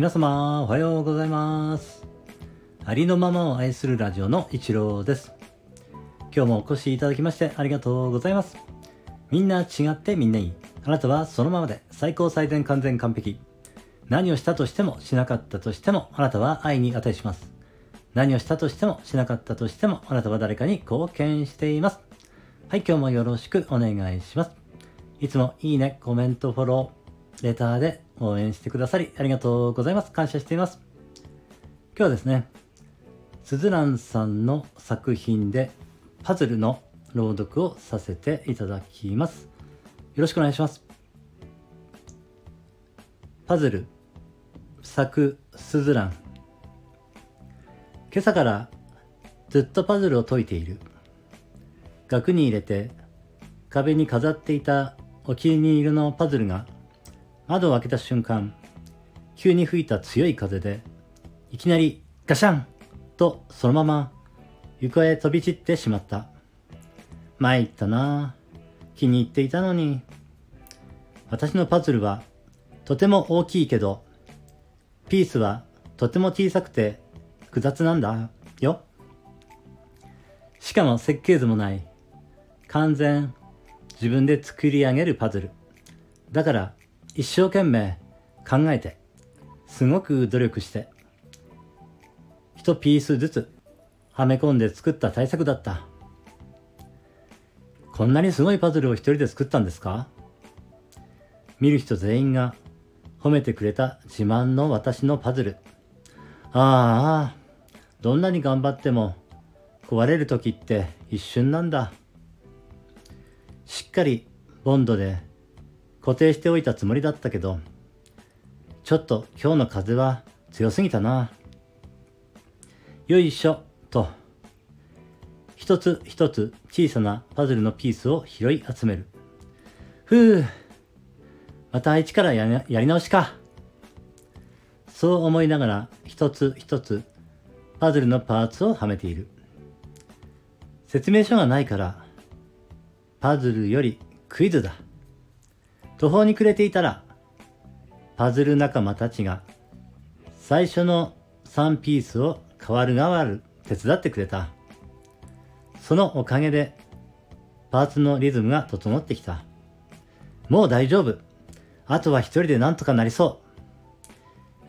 皆様おはようございます。ありのままを愛するラジオの一郎です。今日もお越しいただきましてありがとうございます。みんな違ってみんないい。あなたはそのままで最高最善完全完璧。何をしたとしてもしなかったとしてもあなたは愛に値します。何をしたとしてもしなかったとしてもあなたは誰かに貢献しています。はい今日もよろしくお願いします。いつもいいねコメントフォローレターで応援してくださりありがとうございます。感謝しています。今日はですね、すずらんさんの作品でパズルの朗読をさせていただきます。よろしくお願いします。パズル、作すずらん。今朝からずっとパズルを解いている。額に入れて壁に飾っていたお気に入りのパズルが窓を開けた瞬間、急に吹いた強い風で、いきなりガシャンとそのまま床へ飛び散ってしまった。参ったな気に入っていたのに。私のパズルはとても大きいけど、ピースはとても小さくて複雑なんだよ。しかも設計図もない。完全自分で作り上げるパズル。だから一生懸命考えて、すごく努力して、一ピースずつはめ込んで作った対策だった。こんなにすごいパズルを一人で作ったんですか？見る人全員が褒めてくれた自慢の私のパズル。ああ、どんなに頑張っても壊れる時って一瞬なんだ。しっかりボンドで固定しておいたつもりだったけど、ちょっと今日の風は強すぎたな。よいしょ、と。一つ一つ小さなパズルのピースを拾い集める。ふう、また一からやり直しか。そう思いながら一つ一つパズルのパーツをはめている。説明書がないから、パズルよりクイズだ。途方に暮れていたら、パズル仲間たちが最初の3ピースを変わる変わる手伝ってくれた。そのおかげでパーツのリズムが整ってきた。もう大丈夫。あとは一人でなんとかなりそう。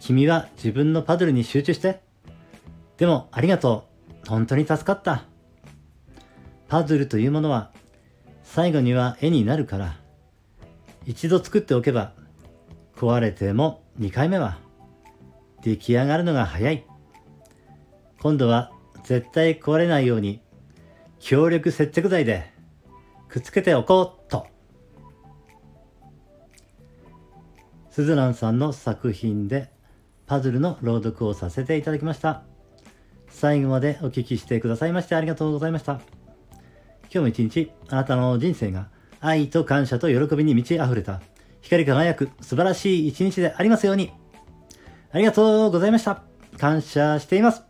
君は自分のパズルに集中して。でもありがとう。本当に助かった。パズルというものは最後には絵になるから一度作っておけば壊れても2回目は出来上がるのが早い。今度は絶対壊れないように強力接着剤でくっつけておこうと。スズランさんの作品でパズルの朗読をさせていただきました。最後までお聞きしてくださいましてありがとうございました。今日も一日あなたの人生が愛と感謝と喜びに満ち溢れた、光り輝く素晴らしい一日でありますように。ありがとうございました。感謝しています。